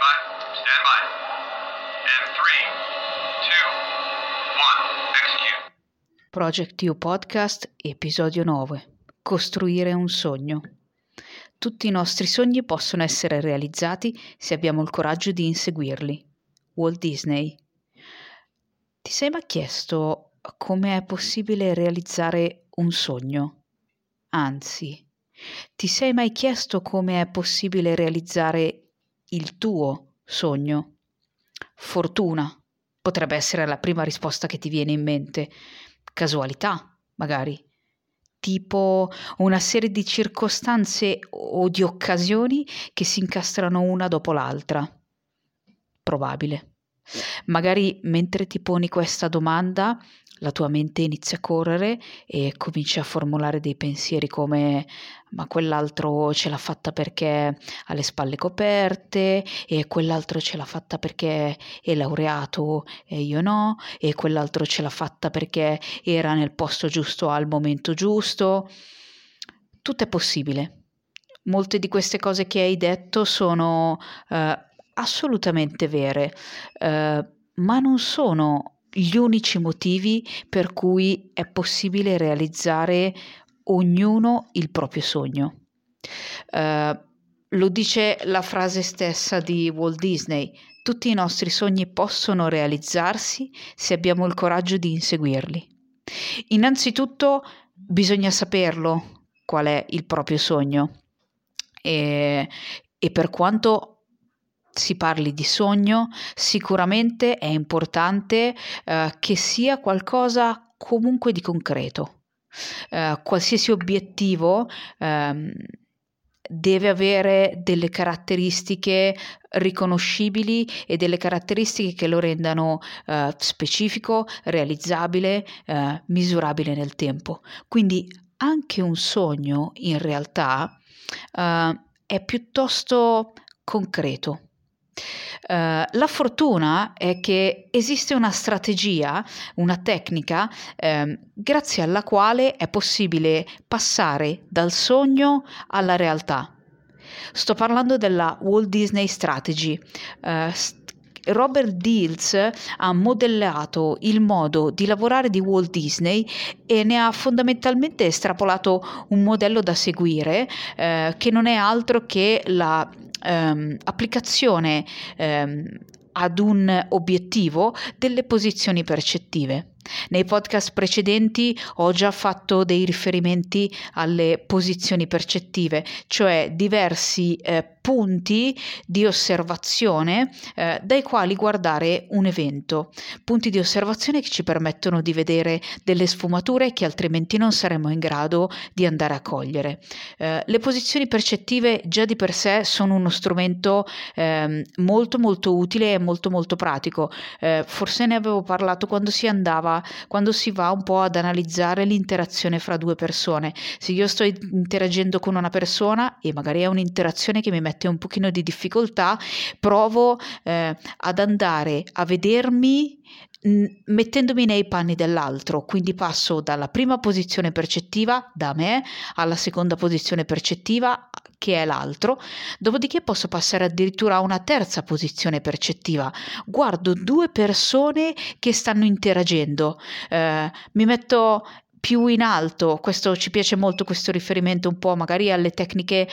by. Stand by. And three, two, one. Execute. Project U Podcast, episodio 9. Costruire un sogno. Tutti i nostri sogni possono essere realizzati se abbiamo il coraggio di inseguirli. Walt Disney. Ti sei mai chiesto come è possibile realizzare un sogno? Anzi, ti sei mai chiesto come è possibile realizzare il tuo sogno? Fortuna potrebbe essere la prima risposta che ti viene in mente. Casualità, magari. Tipo una serie di circostanze o di occasioni che si incastrano una dopo l'altra. Probabile. Magari mentre ti poni questa domanda la tua mente inizia a correre e cominci a formulare dei pensieri come ma quell'altro ce l'ha fatta perché ha le spalle coperte e quell'altro ce l'ha fatta perché è laureato e io no e quell'altro ce l'ha fatta perché era nel posto giusto al momento giusto. Tutto è possibile. Molte di queste cose che hai detto sono uh, assolutamente vere, uh, ma non sono gli unici motivi per cui è possibile realizzare ognuno il proprio sogno. Uh, lo dice la frase stessa di Walt Disney, tutti i nostri sogni possono realizzarsi se abbiamo il coraggio di inseguirli. Innanzitutto bisogna saperlo qual è il proprio sogno e, e per quanto si parli di sogno, sicuramente è importante eh, che sia qualcosa comunque di concreto. Eh, qualsiasi obiettivo ehm, deve avere delle caratteristiche riconoscibili e delle caratteristiche che lo rendano eh, specifico, realizzabile, eh, misurabile nel tempo. Quindi anche un sogno in realtà eh, è piuttosto concreto. Uh, la fortuna è che esiste una strategia, una tecnica, eh, grazie alla quale è possibile passare dal sogno alla realtà. Sto parlando della Walt Disney Strategy. Uh, Robert Diels ha modellato il modo di lavorare di Walt Disney e ne ha fondamentalmente estrapolato un modello da seguire eh, che non è altro che la ehm, ehm, ad un obiettivo delle posizioni percettive. Nei podcast precedenti ho già fatto dei riferimenti alle posizioni percettive, cioè diversi eh, punti di osservazione eh, dai quali guardare un evento, punti di osservazione che ci permettono di vedere delle sfumature che altrimenti non saremmo in grado di andare a cogliere. Eh, le posizioni percettive già di per sé sono uno strumento ehm, molto molto utile e molto molto pratico. Eh, forse ne avevo parlato quando si andava, quando si va un po' ad analizzare l'interazione fra due persone. Se io sto interagendo con una persona e magari è un'interazione che mi mette mette un pochino di difficoltà, provo eh, ad andare a vedermi mettendomi nei panni dell'altro, quindi passo dalla prima posizione percettiva da me alla seconda posizione percettiva che è l'altro, dopodiché posso passare addirittura a una terza posizione percettiva. Guardo due persone che stanno interagendo, eh, mi metto più in alto, questo ci piace molto questo riferimento un po' magari alle tecniche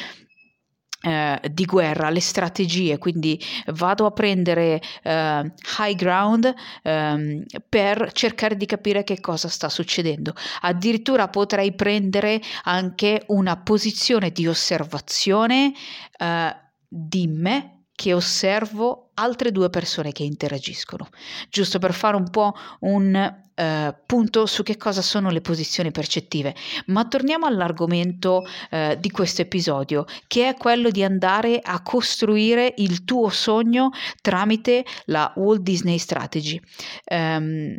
eh, di guerra, le strategie, quindi vado a prendere eh, high ground ehm, per cercare di capire che cosa sta succedendo. Addirittura potrei prendere anche una posizione di osservazione eh, di me che osservo altre due persone che interagiscono, giusto per fare un po' un Uh, punto su che cosa sono le posizioni percettive. Ma torniamo all'argomento uh, di questo episodio, che è quello di andare a costruire il tuo sogno tramite la Walt Disney Strategy. Um,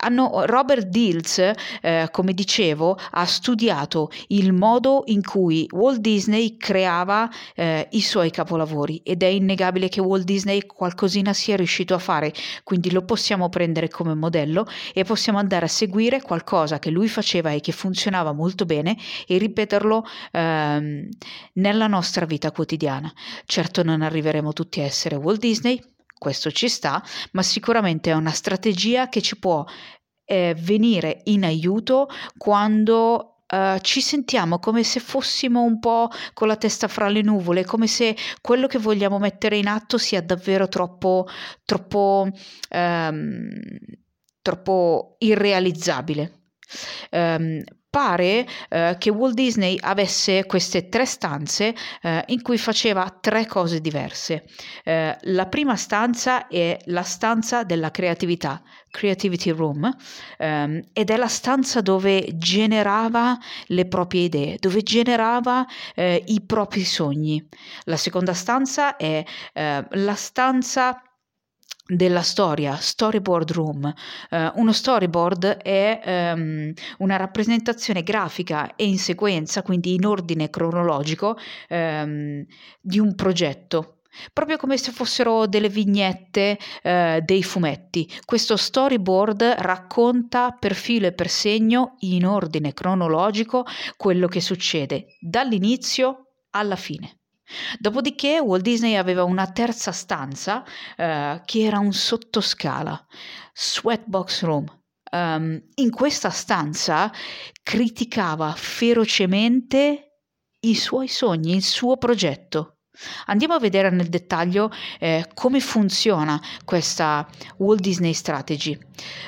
hanno, Robert Dills, eh, come dicevo, ha studiato il modo in cui Walt Disney creava eh, i suoi capolavori ed è innegabile che Walt Disney qualcosina sia riuscito a fare, quindi lo possiamo prendere come modello e possiamo andare a seguire qualcosa che lui faceva e che funzionava molto bene e ripeterlo ehm, nella nostra vita quotidiana. Certo non arriveremo tutti a essere Walt Disney, questo ci sta, ma sicuramente è una strategia che ci può eh, venire in aiuto quando Uh, ci sentiamo come se fossimo un po' con la testa fra le nuvole, come se quello che vogliamo mettere in atto sia davvero troppo, troppo, um, troppo irrealizzabile. Um, pare eh, che Walt Disney avesse queste tre stanze eh, in cui faceva tre cose diverse. Eh, la prima stanza è la stanza della creatività, Creativity Room, ehm, ed è la stanza dove generava le proprie idee, dove generava eh, i propri sogni. La seconda stanza è eh, la stanza della storia, storyboard room. Uh, uno storyboard è um, una rappresentazione grafica e in sequenza, quindi in ordine cronologico, um, di un progetto. Proprio come se fossero delle vignette uh, dei fumetti. Questo storyboard racconta per filo e per segno, in ordine cronologico, quello che succede dall'inizio alla fine. Dopodiché Walt Disney aveva una terza stanza eh, che era un sottoscala, Sweatbox Room. Um, in questa stanza criticava ferocemente i suoi sogni, il suo progetto. Andiamo a vedere nel dettaglio eh, come funziona questa Walt Disney Strategy.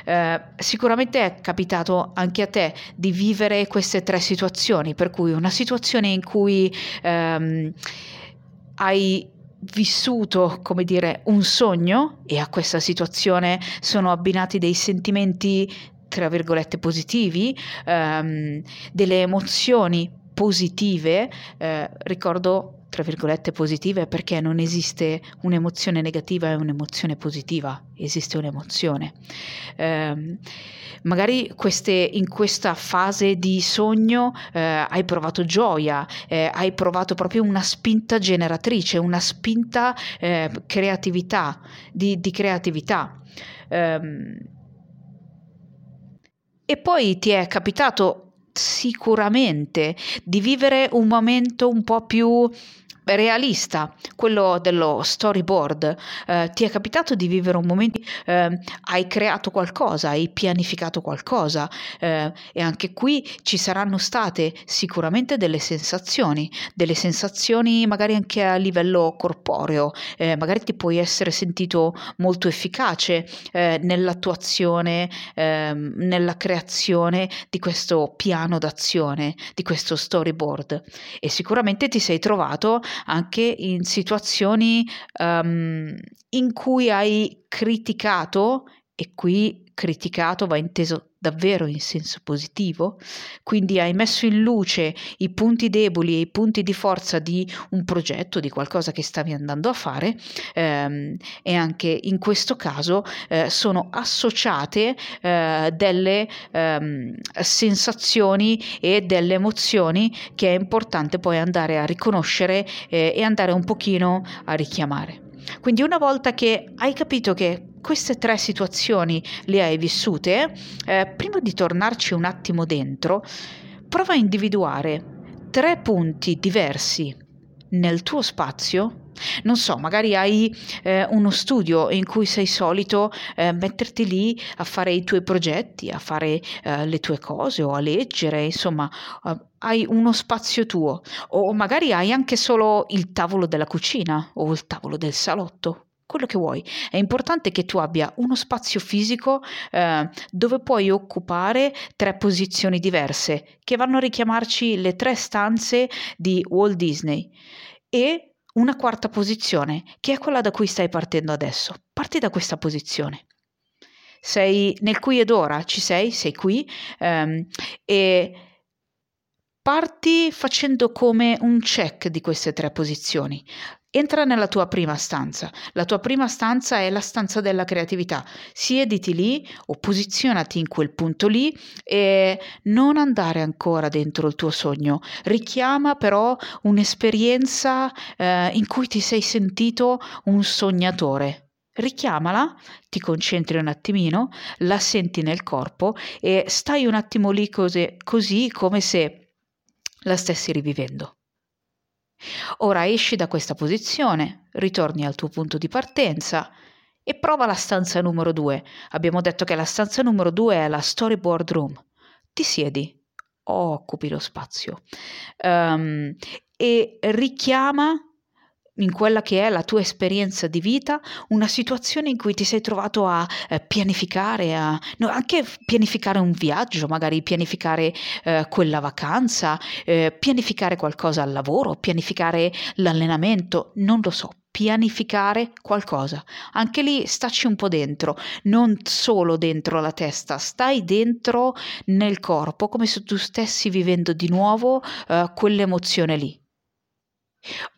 Eh, sicuramente è capitato anche a te di vivere queste tre situazioni, per cui una situazione in cui ehm, hai vissuto, come dire, un sogno e a questa situazione sono abbinati dei sentimenti, tra virgolette, positivi, ehm, delle emozioni positive. Eh, ricordo tra virgolette positive perché non esiste un'emozione negativa e un'emozione positiva, esiste un'emozione. Eh, magari queste, in questa fase di sogno eh, hai provato gioia, eh, hai provato proprio una spinta generatrice, una spinta eh, creatività, di, di creatività. Ehm, e poi ti è capitato sicuramente di vivere un momento un po' più realista, quello dello storyboard. Eh, ti è capitato di vivere un momento, eh, hai creato qualcosa, hai pianificato qualcosa eh, e anche qui ci saranno state sicuramente delle sensazioni, delle sensazioni magari anche a livello corporeo, eh, magari ti puoi essere sentito molto efficace eh, nell'attuazione, ehm, nella creazione di questo piano d'azione, di questo storyboard e sicuramente ti sei trovato anche in situazioni um, in cui hai criticato, e qui criticato va inteso davvero in senso positivo, quindi hai messo in luce i punti deboli e i punti di forza di un progetto, di qualcosa che stavi andando a fare ehm, e anche in questo caso eh, sono associate eh, delle ehm, sensazioni e delle emozioni che è importante poi andare a riconoscere eh, e andare un pochino a richiamare. Quindi una volta che hai capito che queste tre situazioni le hai vissute, eh, prima di tornarci un attimo dentro, prova a individuare tre punti diversi nel tuo spazio? Non so, magari hai eh, uno studio in cui sei solito eh, metterti lì a fare i tuoi progetti, a fare eh, le tue cose o a leggere, insomma, eh, hai uno spazio tuo. O magari hai anche solo il tavolo della cucina o il tavolo del salotto quello che vuoi. È importante che tu abbia uno spazio fisico eh, dove puoi occupare tre posizioni diverse, che vanno a richiamarci le tre stanze di Walt Disney. E una quarta posizione, che è quella da cui stai partendo adesso. Parti da questa posizione. Sei nel qui ed ora, ci sei, sei qui ehm, e Parti facendo come un check di queste tre posizioni. Entra nella tua prima stanza. La tua prima stanza è la stanza della creatività. Siediti lì o posizionati in quel punto lì e non andare ancora dentro il tuo sogno. Richiama però un'esperienza eh, in cui ti sei sentito un sognatore. Richiamala, ti concentri un attimino, la senti nel corpo e stai un attimo lì così, così come se la stessi rivivendo. Ora esci da questa posizione, ritorni al tuo punto di partenza e prova la stanza numero 2. Abbiamo detto che la stanza numero 2 è la storyboard room. Ti siedi, occupi lo spazio um, e richiama in quella che è la tua esperienza di vita, una situazione in cui ti sei trovato a eh, pianificare, a, no, anche pianificare un viaggio, magari pianificare eh, quella vacanza, eh, pianificare qualcosa al lavoro, pianificare l'allenamento, non lo so, pianificare qualcosa. Anche lì staci un po' dentro, non solo dentro la testa, stai dentro nel corpo, come se tu stessi vivendo di nuovo eh, quell'emozione lì.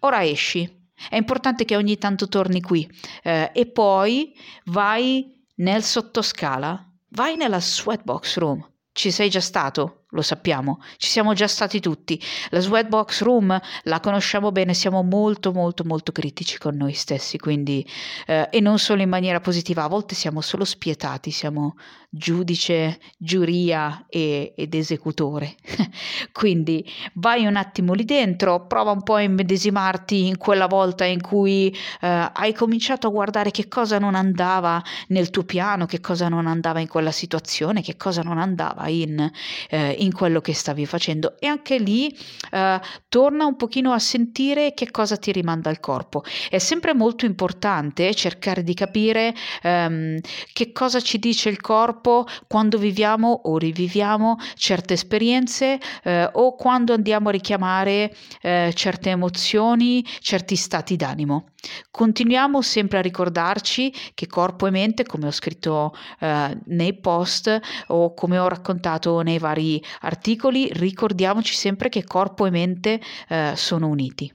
Ora esci, è importante che ogni tanto torni qui eh, e poi vai nel sottoscala, vai nella sweatbox room. Ci sei già stato? lo sappiamo, ci siamo già stati tutti. La Sweatbox Room la conosciamo bene, siamo molto molto molto critici con noi stessi, quindi eh, e non solo in maniera positiva, a volte siamo solo spietati, siamo giudice, giuria e, ed esecutore. quindi vai un attimo lì dentro, prova un po' a immedesimarti in quella volta in cui eh, hai cominciato a guardare che cosa non andava nel tuo piano, che cosa non andava in quella situazione, che cosa non andava in, eh, in quello che stavi facendo e anche lì eh, torna un pochino a sentire che cosa ti rimanda il corpo. È sempre molto importante cercare di capire ehm, che cosa ci dice il corpo quando viviamo o riviviamo certe esperienze eh, o quando andiamo a richiamare eh, certe emozioni, certi stati d'animo. Continuiamo sempre a ricordarci che corpo e mente, come ho scritto eh, nei post o come ho raccontato nei vari articoli, ricordiamoci sempre che corpo e mente eh, sono uniti.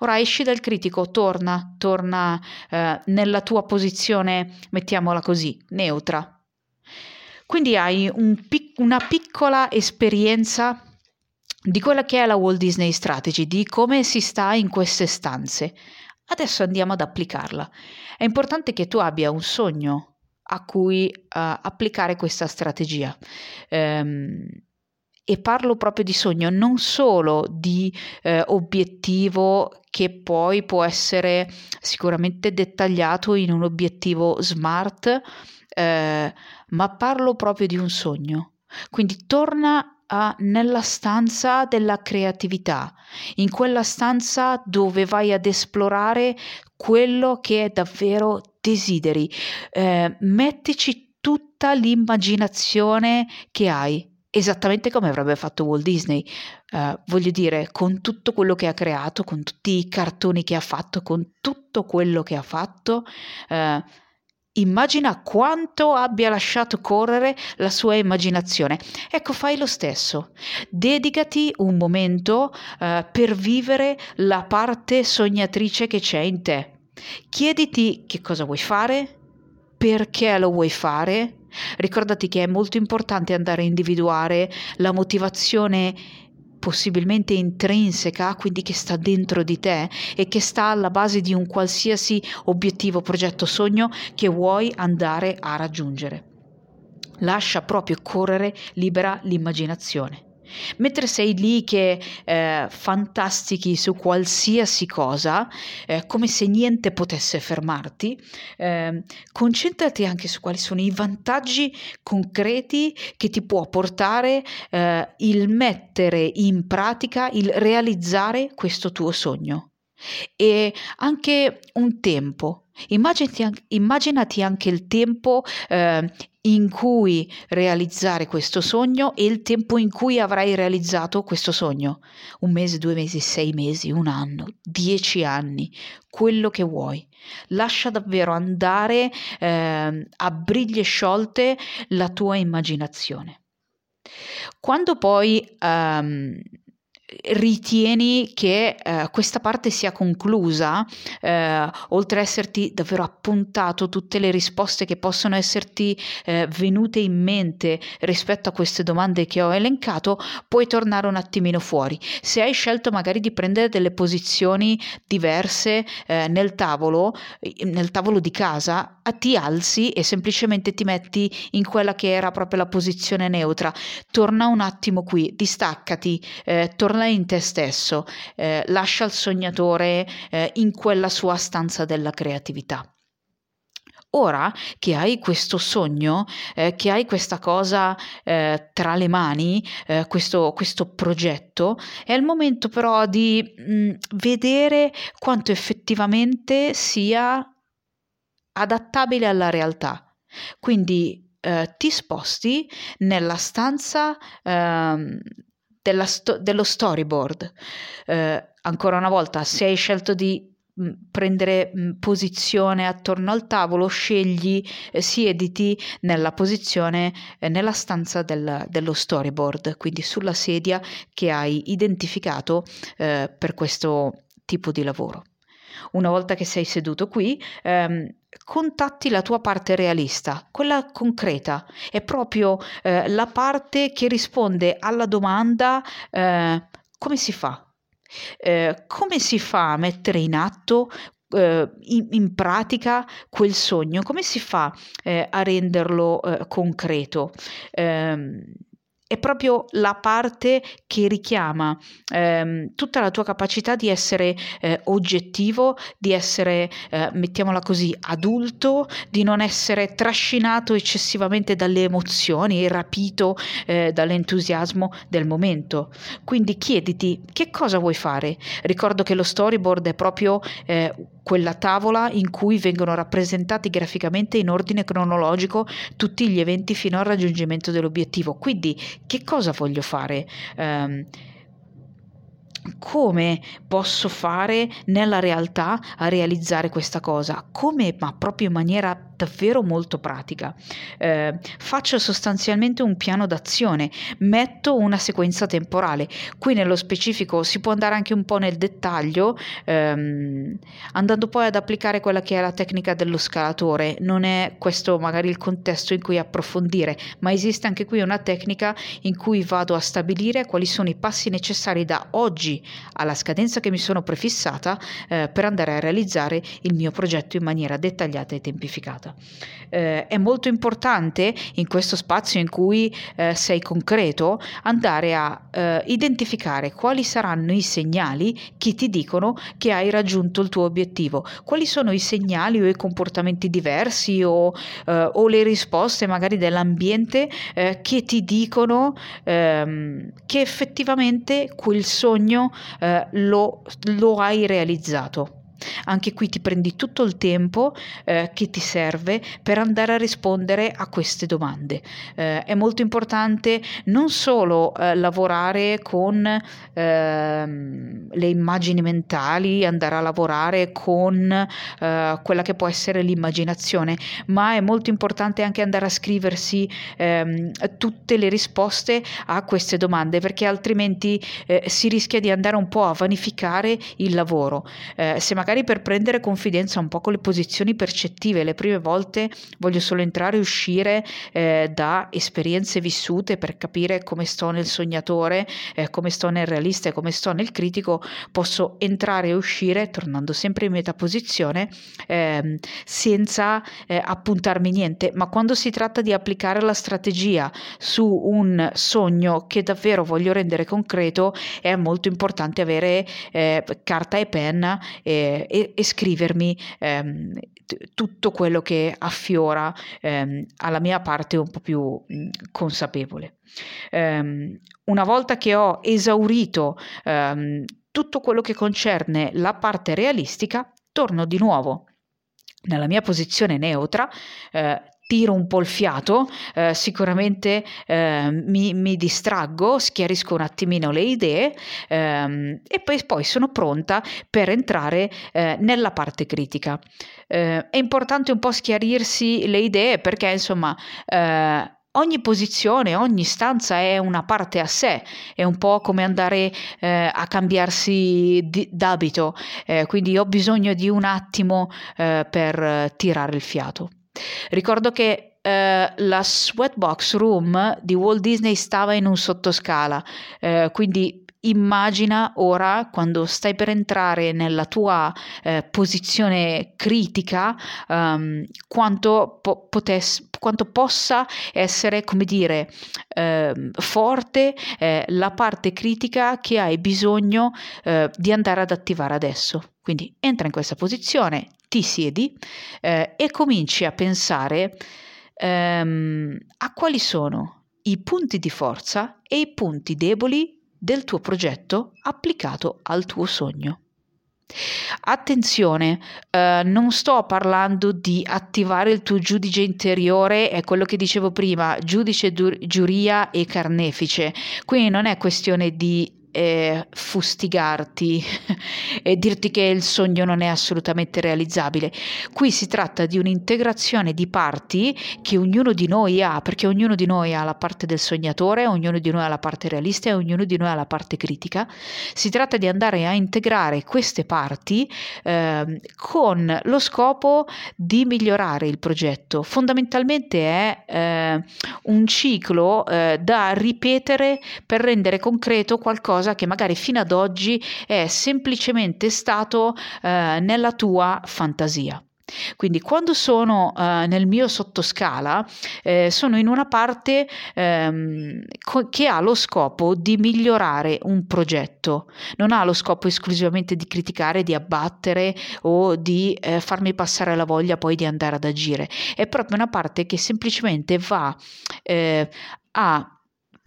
Ora esci dal critico, torna, torna eh, nella tua posizione, mettiamola così, neutra. Quindi hai un pic- una piccola esperienza di quella che è la Walt Disney Strategy, di come si sta in queste stanze. Adesso andiamo ad applicarla. È importante che tu abbia un sogno a cui uh, applicare questa strategia. Um, e parlo proprio di sogno, non solo di eh, obiettivo che poi può essere sicuramente dettagliato in un obiettivo smart, eh, ma parlo proprio di un sogno. Quindi torna a, nella stanza della creatività, in quella stanza dove vai ad esplorare quello che davvero desideri. Eh, mettici tutta l'immaginazione che hai, esattamente come avrebbe fatto Walt Disney. Uh, voglio dire, con tutto quello che ha creato, con tutti i cartoni che ha fatto, con tutto quello che ha fatto. Uh, Immagina quanto abbia lasciato correre la sua immaginazione. Ecco, fai lo stesso. Dedicati un momento uh, per vivere la parte sognatrice che c'è in te. Chiediti che cosa vuoi fare, perché lo vuoi fare. Ricordati che è molto importante andare a individuare la motivazione possibilmente intrinseca, quindi che sta dentro di te e che sta alla base di un qualsiasi obiettivo, progetto, sogno che vuoi andare a raggiungere. Lascia proprio correre libera l'immaginazione. Mentre sei lì che eh, fantastichi su qualsiasi cosa, eh, come se niente potesse fermarti, eh, concentrati anche su quali sono i vantaggi concreti che ti può portare eh, il mettere in pratica, il realizzare questo tuo sogno. E anche un tempo, Immaginati, immaginati, anche il tempo eh, in cui realizzare questo sogno e il tempo in cui avrai realizzato questo sogno. Un mese, due mesi, sei mesi, un anno, dieci anni, quello che vuoi. Lascia davvero andare eh, a briglie sciolte la tua immaginazione. Quando poi um, ritieni che eh, questa parte sia conclusa, eh, oltre a esserti davvero appuntato tutte le risposte che possono esserti eh, venute in mente rispetto a queste domande che ho elencato, puoi tornare un attimino fuori. Se hai scelto magari di prendere delle posizioni diverse eh, nel tavolo, nel tavolo di casa, ti alzi e semplicemente ti metti in quella che era proprio la posizione neutra. Torna un attimo qui, distaccati, eh, torna in te stesso, eh, lascia il sognatore eh, in quella sua stanza della creatività. Ora che hai questo sogno, eh, che hai questa cosa eh, tra le mani, eh, questo, questo, progetto, è il momento però di mh, mm, vedere quanto effettivamente sia adattabile alla realtà. Quindi eh, ti sposti nella stanza ehm, sto- dello storyboard. Eh, ancora una volta, se hai scelto di mh, prendere mh, posizione attorno al tavolo, scegli, eh, siediti nella posizione, eh, nella stanza del, dello storyboard, quindi sulla sedia che hai identificato eh, per questo tipo di lavoro. Una volta che sei seduto qui, ehm, contatti la tua parte realista, quella concreta, è proprio eh, la parte che risponde alla domanda eh, come si fa? Eh, come si fa a mettere in atto Uh, in, in, pratica quel sogno, come si fa uh, a renderlo uh, concreto? È proprio la parte che richiama ehm, tutta la tua capacità di essere eh, oggettivo, di essere, eh, mettiamola così, adulto, di non essere trascinato eccessivamente dalle emozioni, rapito eh, dall'entusiasmo del momento. Quindi chiediti che cosa vuoi fare. Ricordo che lo storyboard è proprio eh, quella tavola in cui vengono rappresentati graficamente in ordine cronologico tutti gli eventi fino al raggiungimento dell'obiettivo. Quindi che cosa voglio fare? Um, come posso fare nella realtà a realizzare questa cosa? Come, ma proprio in maniera davvero molto pratica. Eh, faccio sostanzialmente un piano d'azione, metto una sequenza temporale. Qui nello specifico si può andare anche un po' nel dettaglio, ehm, andando poi ad applicare quella che è la tecnica dello scalatore. Non è questo magari il contesto in cui approfondire, ma esiste anche qui una tecnica in cui vado a stabilire quali sono i passi necessari da oggi alla scadenza che mi sono prefissata eh, per andare a realizzare il mio progetto in maniera dettagliata e tempificata cosa. Eh, è molto importante in questo spazio in cui eh, sei concreto andare a eh, identificare quali saranno i segnali che ti dicono che hai raggiunto il tuo obiettivo, quali sono i segnali o i comportamenti diversi o, eh, o le risposte magari dell'ambiente eh, che ti dicono ehm, che effettivamente quel sogno eh, lo, lo hai realizzato. Anche qui ti prendi tutto il tempo eh, che ti serve per andare a rispondere a queste domande. Eh, è molto importante non solo eh, lavorare con ehm, le immagini mentali, andare a lavorare con eh, quella che può essere l'immaginazione, ma è molto importante anche andare a scriversi ehm, tutte le risposte a queste domande perché altrimenti eh, si rischia di andare un po' a vanificare il lavoro. Eh, se magari per prendere confidenza un po' con le posizioni percettive. Le prime volte voglio solo entrare e uscire eh, da esperienze vissute per capire come sto nel sognatore, eh, come sto nel realista e come sto nel critico. Posso entrare e uscire tornando sempre in metaposizione eh, senza eh, appuntarmi niente. Ma quando si tratta di applicare la strategia su un sogno che davvero voglio rendere concreto, è molto importante avere eh, carta e penna eh, e, e, scrivermi ehm, t- tutto quello che affiora ehm, alla mia parte un po' più mh, consapevole. Um, una volta che ho esaurito um, tutto quello che concerne la parte realistica, torno di nuovo nella mia posizione neutra, eh, tiro un po' il fiato, eh, sicuramente eh, mi, mi, distraggo, schiarisco un attimino le idee ehm, e poi, poi, sono pronta per entrare eh, nella parte critica. Eh, è importante un po' schiarirsi le idee perché insomma eh, ogni posizione, ogni stanza è una parte a sé, è un po' come andare eh, a cambiarsi di, d'abito, eh, quindi ho bisogno di un attimo eh, per tirare il fiato. Ricordo che eh, la Sweatbox Room di Walt Disney stava in un sottoscala, eh, quindi immagina ora quando stai per entrare nella tua eh, posizione critica um, quanto, po- potesse, quanto possa essere come dire eh, forte eh, la parte critica che hai bisogno eh, di andare ad attivare adesso. Quindi entra in questa posizione ti siedi eh, e cominci a pensare ehm, a quali sono i punti di forza e i punti deboli del tuo progetto applicato al tuo sogno. Attenzione, eh, non sto parlando di attivare il tuo giudice interiore, è quello che dicevo prima, giudice, giuria e carnefice. Quindi non è questione di eh, fustigarti e dirti che il sogno non è assolutamente realizzabile. Qui si tratta di un'integrazione di parti che ognuno di noi ha, perché ognuno di noi ha la parte del sognatore, ognuno di noi ha la parte realista e ognuno di noi ha la parte critica. Si tratta di andare a integrare queste parti eh, con lo scopo di migliorare il progetto. Fondamentalmente è eh, un ciclo eh, da ripetere per rendere concreto qualcosa qualcosa che magari fino ad oggi è semplicemente stato eh, nella tua fantasia. Quindi quando sono uh, nel mio sottoscala eh, sono in una parte ehm, co- che ha lo scopo di migliorare un progetto, non ha lo scopo esclusivamente di criticare, di abbattere o di eh, farmi passare la voglia poi di andare ad agire, è proprio una parte che semplicemente va eh, a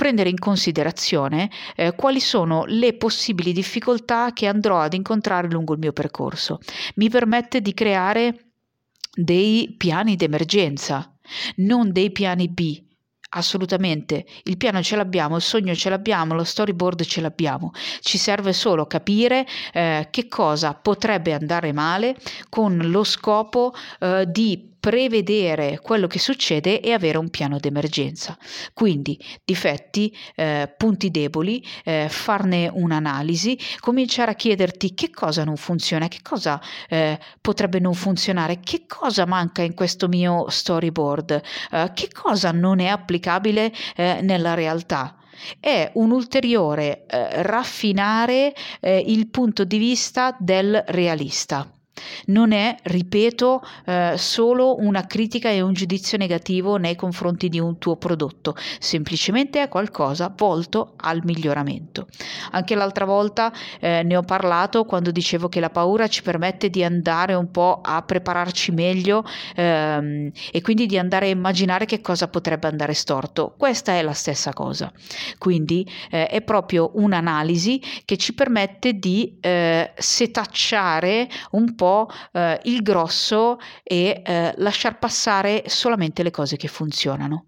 prendere in considerazione eh, quali sono le possibili difficoltà che andrò ad incontrare lungo il mio percorso. Mi permette di creare dei piani d'emergenza, non dei piani B, Assolutamente, il piano ce l'abbiamo, il sogno ce l'abbiamo, lo storyboard ce l'abbiamo. Ci serve solo capire eh, che cosa potrebbe andare male con lo scopo eh, di prevedere quello che succede e avere un piano d'emergenza. Quindi difetti, eh, punti deboli, eh, farne un'analisi, cominciare a chiederti che cosa non funziona, che cosa eh, potrebbe non funzionare, che cosa manca in questo mio storyboard, eh, che cosa non è applicabile eh, nella realtà è un ulteriore eh, raffinare eh, il punto di vista del realista. Non è, ripeto, eh, solo una critica e un giudizio negativo nei confronti di un tuo prodotto, semplicemente è qualcosa volto al miglioramento. Anche l'altra volta eh, ne ho parlato quando dicevo che la paura ci permette di andare un po' a prepararci meglio ehm, e quindi di andare a immaginare che cosa potrebbe andare storto. Questa è la stessa cosa. Quindi eh, è proprio un'analisi che ci permette di eh, setacciare un po' eh, il grosso e eh, lasciar passare solamente le cose che funzionano.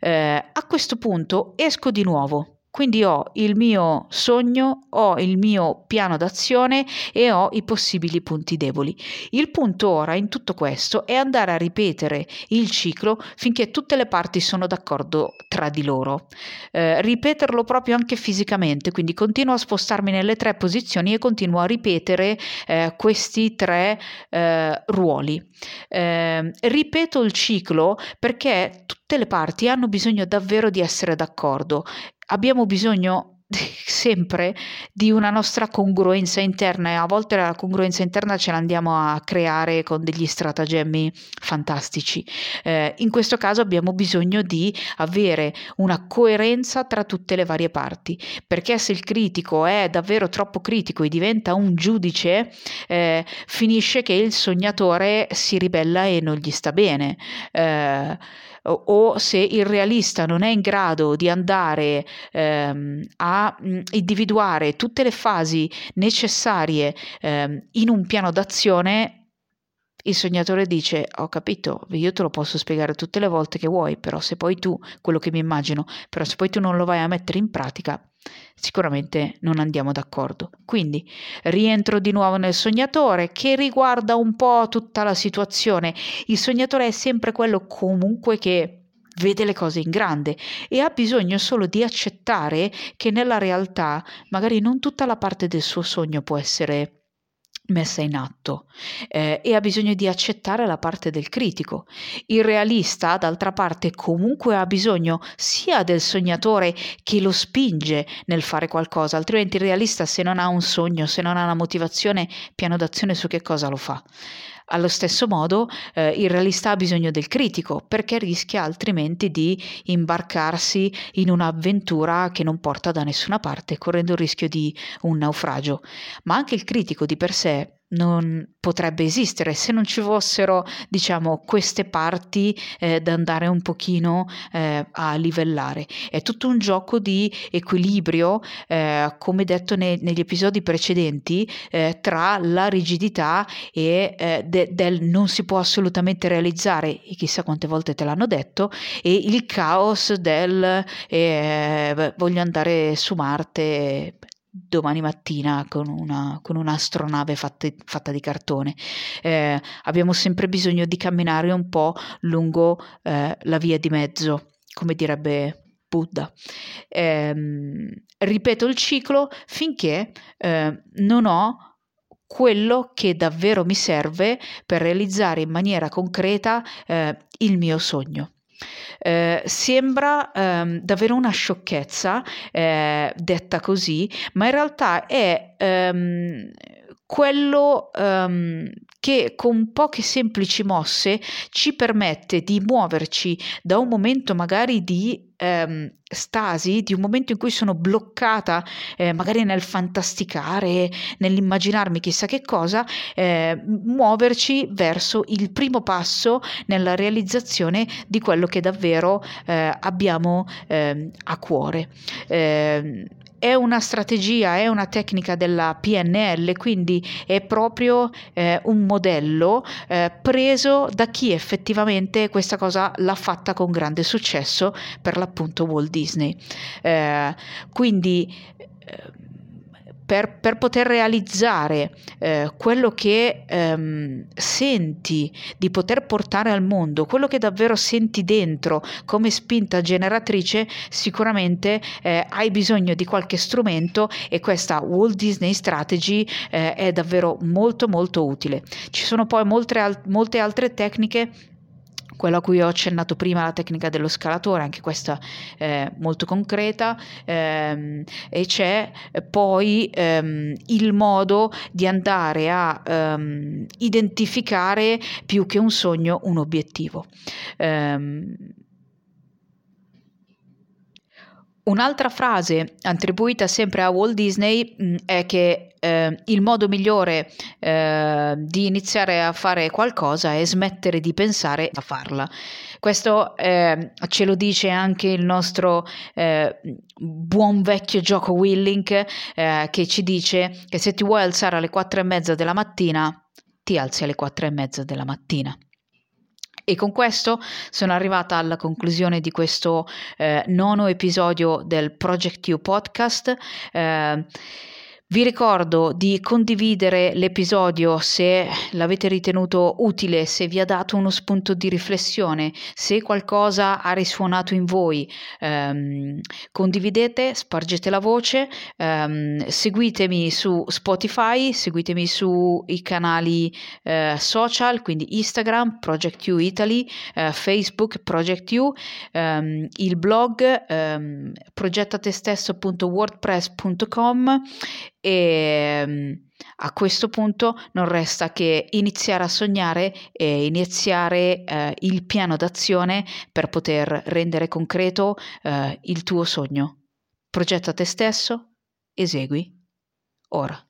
Eh, a questo punto esco di nuovo quindi ho il mio sogno, ho il mio piano d'azione e ho i possibili punti deboli. Il punto ora in tutto questo è andare a ripetere il ciclo finché tutte le parti sono d'accordo tra di loro. Eh, ripeterlo proprio anche fisicamente, quindi continuo a spostarmi nelle tre posizioni e continuo a ripetere eh, questi tre eh, ruoli. Eh, ripeto il ciclo perché tutte le parti hanno bisogno davvero di essere d'accordo abbiamo bisogno sempre di una nostra congruenza interna e a volte la congruenza interna ce la andiamo a creare con degli stratagemmi fantastici. Eh, in questo caso abbiamo bisogno di avere una coerenza tra tutte le varie parti, perché se il critico è davvero troppo critico e diventa un giudice, eh, finisce che il sognatore si ribella e non gli sta bene. Eh, o se il realista non è in grado di andare ehm, a mh, individuare tutte le fasi necessarie ehm, in un piano d'azione, il sognatore dice: Ho capito, io te lo posso spiegare tutte le volte che vuoi, però se poi tu, quello che mi immagino, però se poi tu non lo vai a mettere in pratica, sicuramente non andiamo d'accordo. Quindi rientro di nuovo nel sognatore che riguarda un po' tutta la situazione. Il sognatore è sempre quello comunque che vede le cose in grande e ha bisogno solo di accettare che nella realtà magari non tutta la parte del suo sogno può essere messa in atto eh, e ha bisogno di accettare la parte del critico. Il realista, d'altra parte, comunque ha bisogno sia del sognatore che lo spinge nel fare qualcosa, altrimenti il realista se non ha un sogno, se non ha una motivazione, piano d'azione su che cosa lo fa. Allo stesso modo eh, il realista ha bisogno del critico perché rischia altrimenti di imbarcarsi in un'avventura che non porta da nessuna parte, correndo il rischio di un naufragio. Ma anche il critico di per sé non potrebbe esistere. Se non ci fossero diciamo queste parti eh, da andare un pochino eh, a livellare. È tutto un gioco di equilibrio eh, come detto ne, negli episodi precedenti eh, tra la rigidità e eh, de, del non si può assolutamente realizzare e chissà quante volte te l'hanno detto e il caos del eh, voglio andare su Marte domani mattina con, una, con un'astronave fatta, fatta, di cartone. Eh, abbiamo sempre bisogno di camminare un po' lungo eh, la via di mezzo, come direbbe Buddha. Eh, ripeto il ciclo finché eh, non ho quello che davvero mi serve per realizzare in maniera concreta eh, il mio sogno. Eh, sembra ehm, davvero una sciocchezza eh, detta così, ma in realtà è ehm, quello um, che con poche semplici mosse ci permette di muoverci da un momento magari di um, stasi, di un momento in cui sono bloccata, eh, magari nel fantasticare, nell'immaginarmi chissà che cosa, eh, muoverci verso il primo passo nella realizzazione di quello che davvero eh, abbiamo ehm, a cuore. È una strategia, è una tecnica della PNL, quindi è proprio eh, un modello eh, preso da chi effettivamente questa cosa l'ha fatta con grande successo, per l'appunto Walt Disney. Eh, quindi eh, per, per poter realizzare eh, quello che ehm, senti di poter portare al mondo, quello che davvero senti dentro come spinta generatrice, sicuramente eh, hai bisogno di qualche strumento e questa Walt Disney Strategy eh, è davvero molto molto utile. Ci sono poi molte, molte altre tecniche quello a cui ho accennato prima, la tecnica dello scalatore, anche questa è molto concreta, ehm, e c'è poi ehm, il modo di andare a ehm, identificare più che un sogno un obiettivo. Un'altra frase attribuita sempre a Walt Disney mh, è che eh, il modo migliore eh, di iniziare a fare qualcosa è smettere di pensare a farla. Questo eh, ce lo dice anche il nostro eh, buon vecchio gioco Willink eh, che ci dice che se ti vuoi alzare alle quattro e mezza della mattina, ti alzi alle quattro e mezza della mattina. E con questo sono arrivata alla conclusione di questo eh, nono episodio del Project You podcast. Eh, vi ricordo di condividere l'episodio se l'avete ritenuto utile, se vi ha dato uno spunto di riflessione, se qualcosa ha risuonato in voi. Um, condividete, spargete la voce, um, seguitemi su Spotify, seguitemi sui canali uh, social, quindi Instagram, Project You Italy, uh, Facebook, Project You, um, il blog um, progettatestesso.wordpress.com e ehm, a questo punto non resta che iniziare a sognare e iniziare eh, il piano d'azione per poter rendere concreto eh, il tuo sogno. Progetta te stesso, esegui ora.